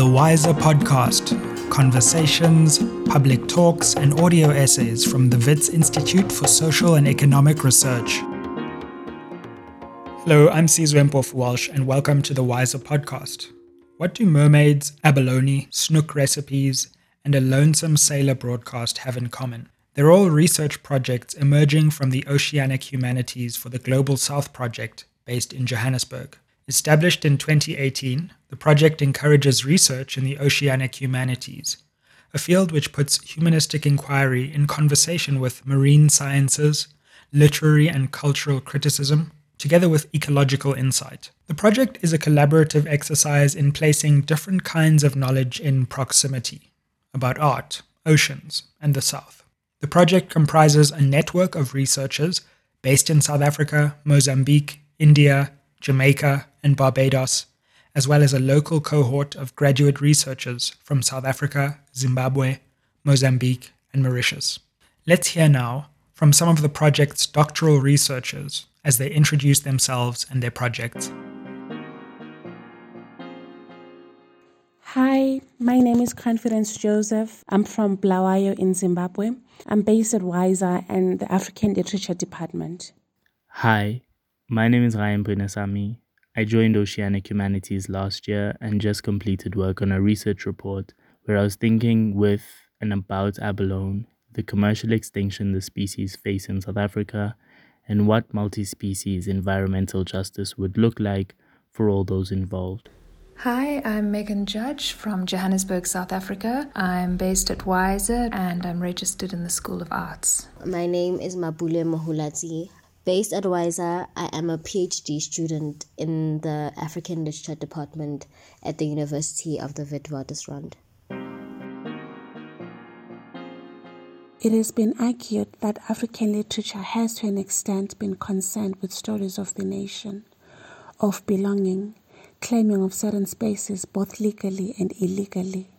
The Wiser Podcast conversations, public talks, and audio essays from the WITS Institute for Social and Economic Research. Hello, I'm Sizwe Mpofu-Walsh, and welcome to the Wiser Podcast. What do mermaids, abalone, snook recipes, and a lonesome sailor broadcast have in common? They're all research projects emerging from the Oceanic Humanities for the Global South Project, based in Johannesburg. Established in 2018, the project encourages research in the oceanic humanities, a field which puts humanistic inquiry in conversation with marine sciences, literary and cultural criticism, together with ecological insight. The project is a collaborative exercise in placing different kinds of knowledge in proximity about art, oceans, and the South. The project comprises a network of researchers based in South Africa, Mozambique, India, Jamaica, and Barbados, as well as a local cohort of graduate researchers from South Africa, Zimbabwe, Mozambique, and Mauritius. Let's hear now from some of the project's doctoral researchers as they introduce themselves and their projects. Hi, my name is Confidence Joseph. I'm from Bulawayo in Zimbabwe. I'm based at WISER and the African Literature Department. Hi, my name is Ryan Poinasamy. I joined Oceanic Humanities last year and just completed work on a research report where I was thinking with and about abalone, the commercial extinction the species face in South Africa, and what multi species environmental justice would look like for all those involved. Hi, I'm Meghan Judge from Johannesburg, South Africa. I'm based at WISER and I'm registered in the School of Arts. My name is Mapule Mohulatsi. Based at WISER, I am a PhD student in the African Literature Department at the University of the Witwatersrand. It has been argued that African literature has to an extent been concerned with stories of the nation, of belonging, claiming of certain spaces both legally and illegally,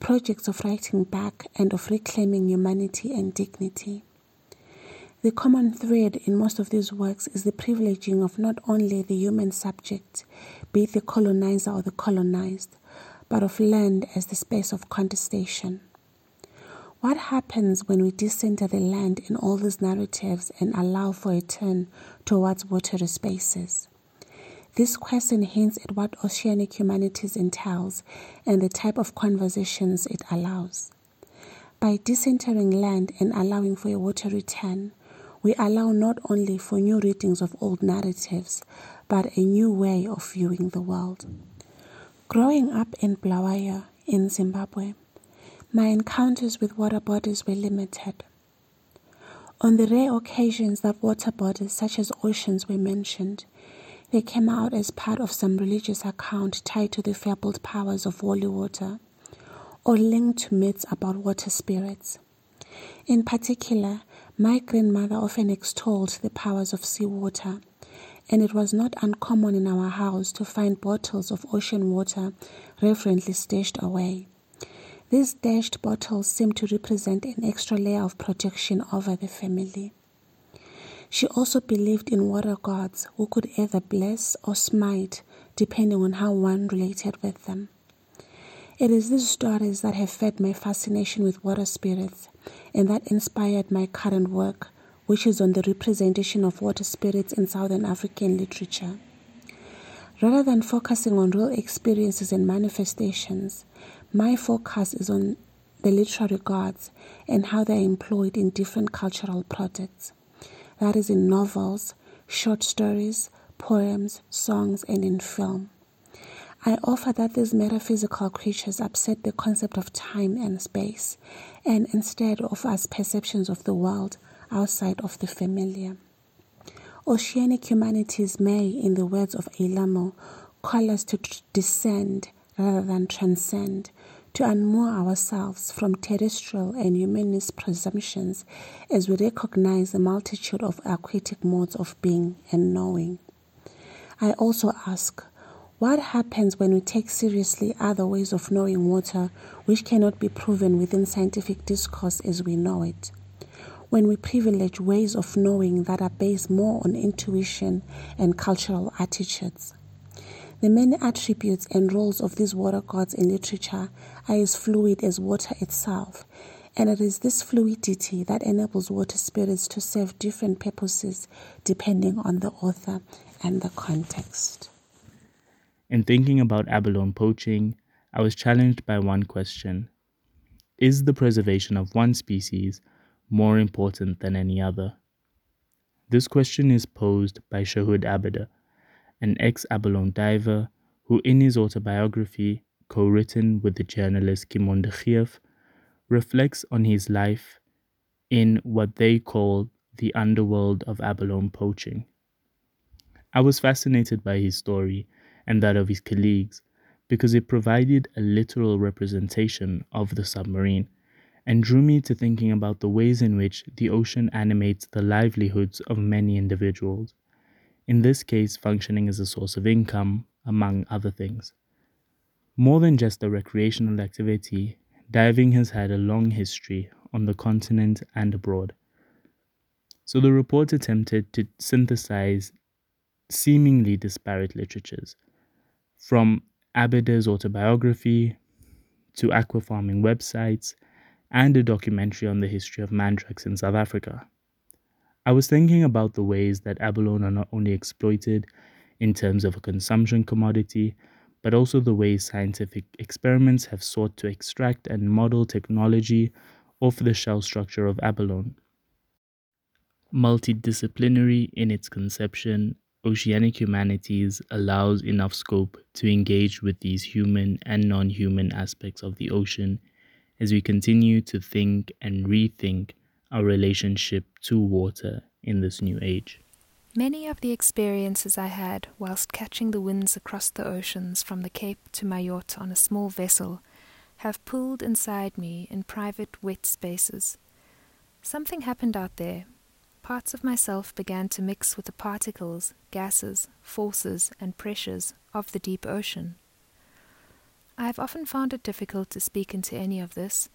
projects of writing back and of reclaiming humanity and dignity. The common thread in most of these works is the privileging of not only the human subject, be it the colonizer or the colonized, but of land as the space of contestation. What happens when we decenter the land in all these narratives and allow for a turn towards watery spaces? This question hints at what oceanic humanities entails and the type of conversations it allows. By decentering land and allowing for a watery turn, we allow not only for new readings of old narratives, but a new way of viewing the world. Growing up in Bulawayo in Zimbabwe, my encounters with water bodies were limited. On the rare occasions that water bodies such as oceans were mentioned, they came out as part of some religious account tied to the fabled powers of holy water or linked to myths about water spirits. In particular, my grandmother often extolled the powers of seawater, and it was not uncommon in our house to find bottles of ocean water reverently stashed away. These dashed bottles seemed to represent an extra layer of protection over the family. She also believed in water gods who could either bless or smite depending on how one related with them. It is these stories that have fed my fascination with water spirits and that inspired my current work, which is on the representation of water spirits in Southern African literature. Rather than focusing on real experiences and manifestations, my focus is on the literary gods and how they are employed in different cultural projects. That is, in novels, short stories, poems, songs, and in film. I offer that these metaphysical creatures upset the concept of time and space and instead offer us perceptions of the world outside of the familiar. Oceanic humanities may, in the words of Alaimo, call us to tr- descend rather than transcend, to unmoor ourselves from terrestrial and humanist presumptions as we recognize the multitude of aquatic modes of being and knowing. I also ask, what happens when we take seriously other ways of knowing water which cannot be proven within scientific discourse as we know it? When we privilege ways of knowing that are based more on intuition and cultural attitudes? The many attributes and roles of these water gods in literature are as fluid as water itself, and it is this fluidity that enables water spirits to serve different purposes depending on the author and the context. In thinking about abalone poaching, I was challenged by one question Is the preservation of one species more important than any other? This question is posed by Shuhood Abader, an ex abalone diver who, in his autobiography, co written with the journalist Kimon de Greef, reflects on his life in what they call the underworld of abalone poaching. I was fascinated by his story and that of his colleagues because it provided a literal representation of the submarine and drew me to thinking about the ways in which the ocean animates the livelihoods of many individuals, in this case, functioning as a source of income, among other things. More than just a recreational activity, diving has had a long history on the continent and abroad. So the report attempted to synthesize seemingly disparate literatures, from Abader's autobiography to aquafarming websites and a documentary on the history of mandrakes in South Africa. I was thinking about the ways that abalone are not only exploited in terms of a consumption commodity, but also the ways scientific experiments have sought to extract and model technology off the shell structure of abalone. Multidisciplinary in its conception, Oceanic Humanities allows enough scope to engage with these human and non human aspects of the ocean as we continue to think and rethink our relationship to water in this new age. Many of the experiences I had whilst catching the winds across the oceans from the Cape to Mayotte on a small vessel have pooled inside me in private, wet spaces. Something happened out there parts of myself began to mix with the particles, gases, forces, and pressures of the deep ocean. I have often found it difficult to speak into any of this.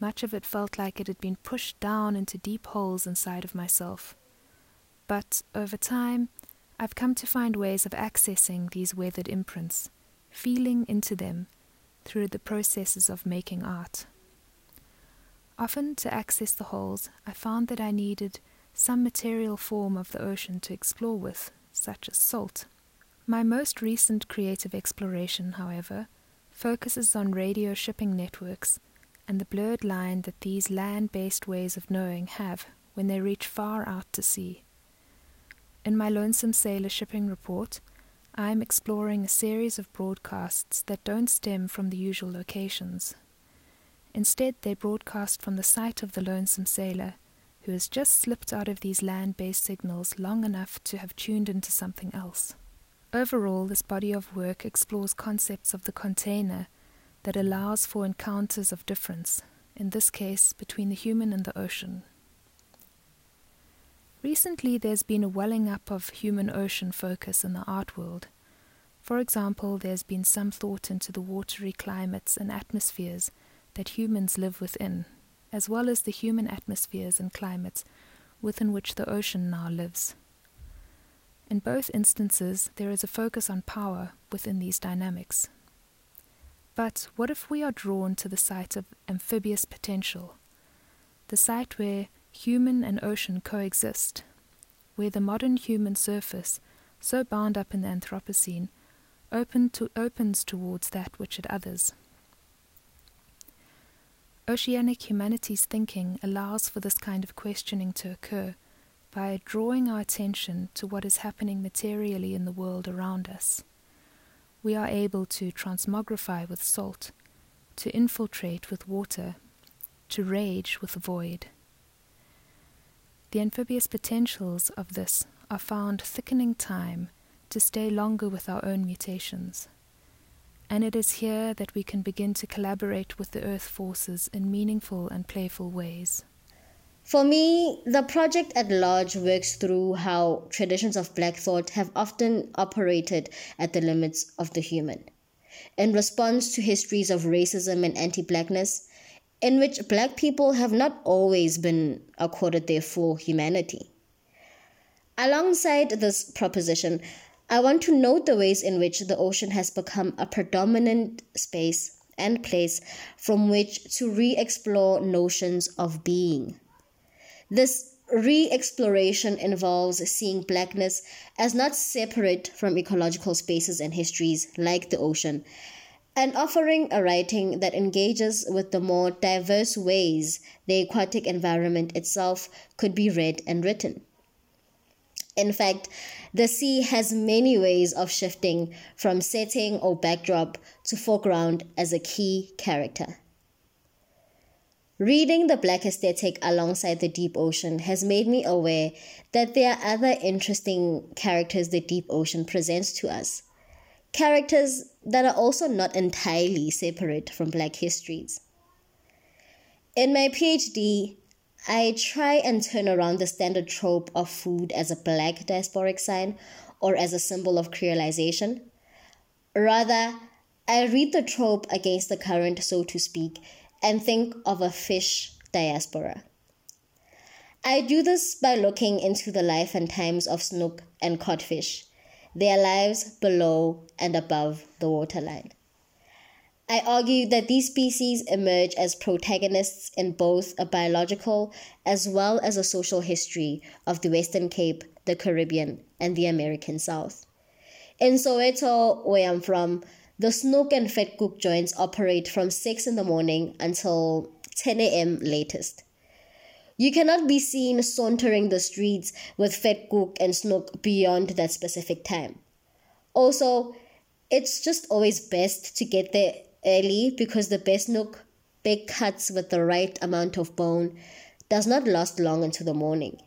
Much of it felt like it had been pushed down into deep holes inside of myself. But over time, I've come to find ways of accessing these weathered imprints, feeling into them through the processes of making art. Often, to access the holes, I found that I needed some material form of the ocean to explore with, such as salt. My most recent creative exploration, however, focuses on radio shipping networks and the blurred line that these land based ways of knowing have when they reach far out to sea. In my Lonesome Sailor shipping report, I am exploring a series of broadcasts that don't stem from the usual locations. Instead, they broadcast from the site of the Lonesome Sailor who has just slipped out of these land based signals long enough to have tuned into something else. Overall, this body of work explores concepts of the container that allows for encounters of difference, in this case between the human and the ocean. Recently, there's been a welling up of human ocean focus in the art world. For example, there's been some thought into the watery climates and atmospheres that humans live within, as well as the human atmospheres and climates within which the ocean now lives. In both instances, there is a focus on power within these dynamics. But what if we are drawn to the site of amphibious potential, the site where human and ocean coexist, where the modern human surface, so bound up in the Anthropocene, open to, opens towards that which it others? Oceanic humanities thinking allows for this kind of questioning to occur by drawing our attention to what is happening materially in the world around us. We are able to transmogrify with salt, to infiltrate with water, to rage with void. The amphibious potentials of this are found thickening time to stay longer with our own mutations and it is here that we can begin to collaborate with the earth forces in meaningful and playful ways. For me, the project at large works through how traditions of Black thought have often operated at the limits of the human. In response to histories of racism and anti blackness, in which Black people have not always been accorded their full humanity. Alongside this proposition, I want to note the ways in which the ocean has become a predominant space and place from which to re explore notions of being. This re exploration involves seeing blackness as not separate from ecological spaces and histories like the ocean, and offering a writing that engages with the more diverse ways the aquatic environment itself could be read and written. In fact, the sea has many ways of shifting from setting or backdrop to foreground as a key character. Reading the black aesthetic alongside the deep ocean has made me aware that there are other interesting characters the deep ocean presents to us. Characters that are also not entirely separate from black histories. In my PhD, I try and turn around the standard trope of food as a black diasporic sign or as a symbol of creolization. Rather, I read the trope against the current, so to speak, and think of a fish diaspora. I do this by looking into the life and times of snook and codfish, their lives below and above the waterline. I argue that these species emerge as protagonists in both a biological as well as a social history of the Western Cape, the Caribbean, and the American South. In Soweto, where I'm from, the snook and vetkoek joints operate from 6 in the morning until 10 a.m. latest. You cannot be seen sauntering the streets with vetkoek and snook beyond that specific time. Also, it's just always best to get there early because the best nook, big cuts with the right amount of bone, does not last long into the morning.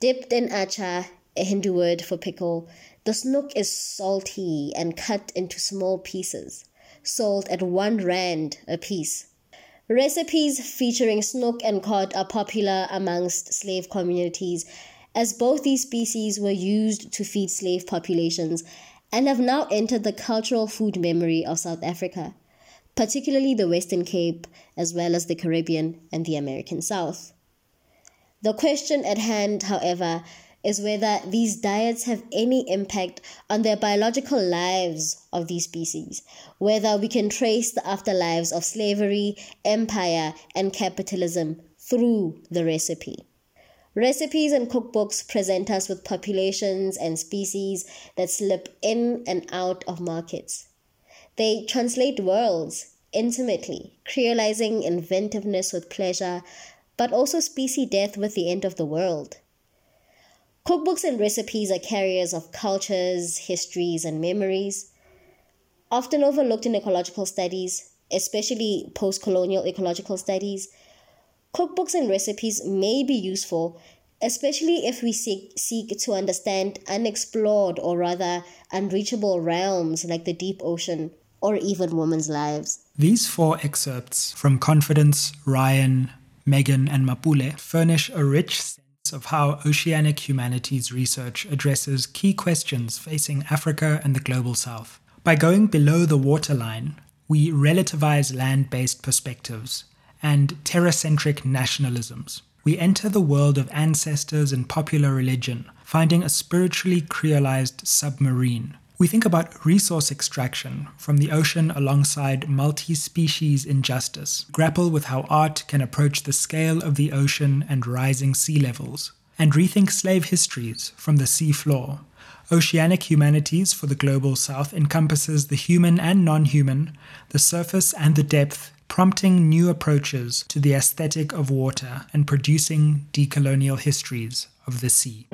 Dipped in achar, a Hindu word for pickle, the snook is salty and cut into small pieces, sold at one rand a piece. Recipes featuring snook and cod are popular amongst slave communities as both these species were used to feed slave populations and have now entered the cultural food memory of South Africa, particularly the Western Cape, as well as the Caribbean and the American South. The question at hand, however, is whether these diets have any impact on the biological lives of these species, whether we can trace the afterlives of slavery, empire, and capitalism through the recipe. Recipes and cookbooks present us with populations and species that slip in and out of markets. They translate worlds intimately, creolizing inventiveness with pleasure, but also species death with the end of the world. Cookbooks and recipes are carriers of cultures, histories, and memories. Often overlooked in ecological studies, especially post colonial ecological studies, Cookbooks and recipes may be useful, especially if we seek, seek to understand unexplored or rather unreachable realms like the deep ocean or even women's lives. These four excerpts from Confidence, Ryan, Meghan, and Mapule furnish a rich sense of how oceanic humanities research addresses key questions facing Africa and the global south. By going below the waterline, we relativize land based perspectives and terracentric nationalisms. We enter the world of ancestors and popular religion, finding a spiritually creolized submarine. We think about resource extraction from the ocean alongside multi species injustice, grapple with how art can approach the scale of the ocean and rising sea levels, and rethink slave histories from the sea floor. Oceanic humanities for the global south encompasses the human and non human, the surface and the depth, prompting new approaches to the aesthetic of water and producing decolonial histories of the sea.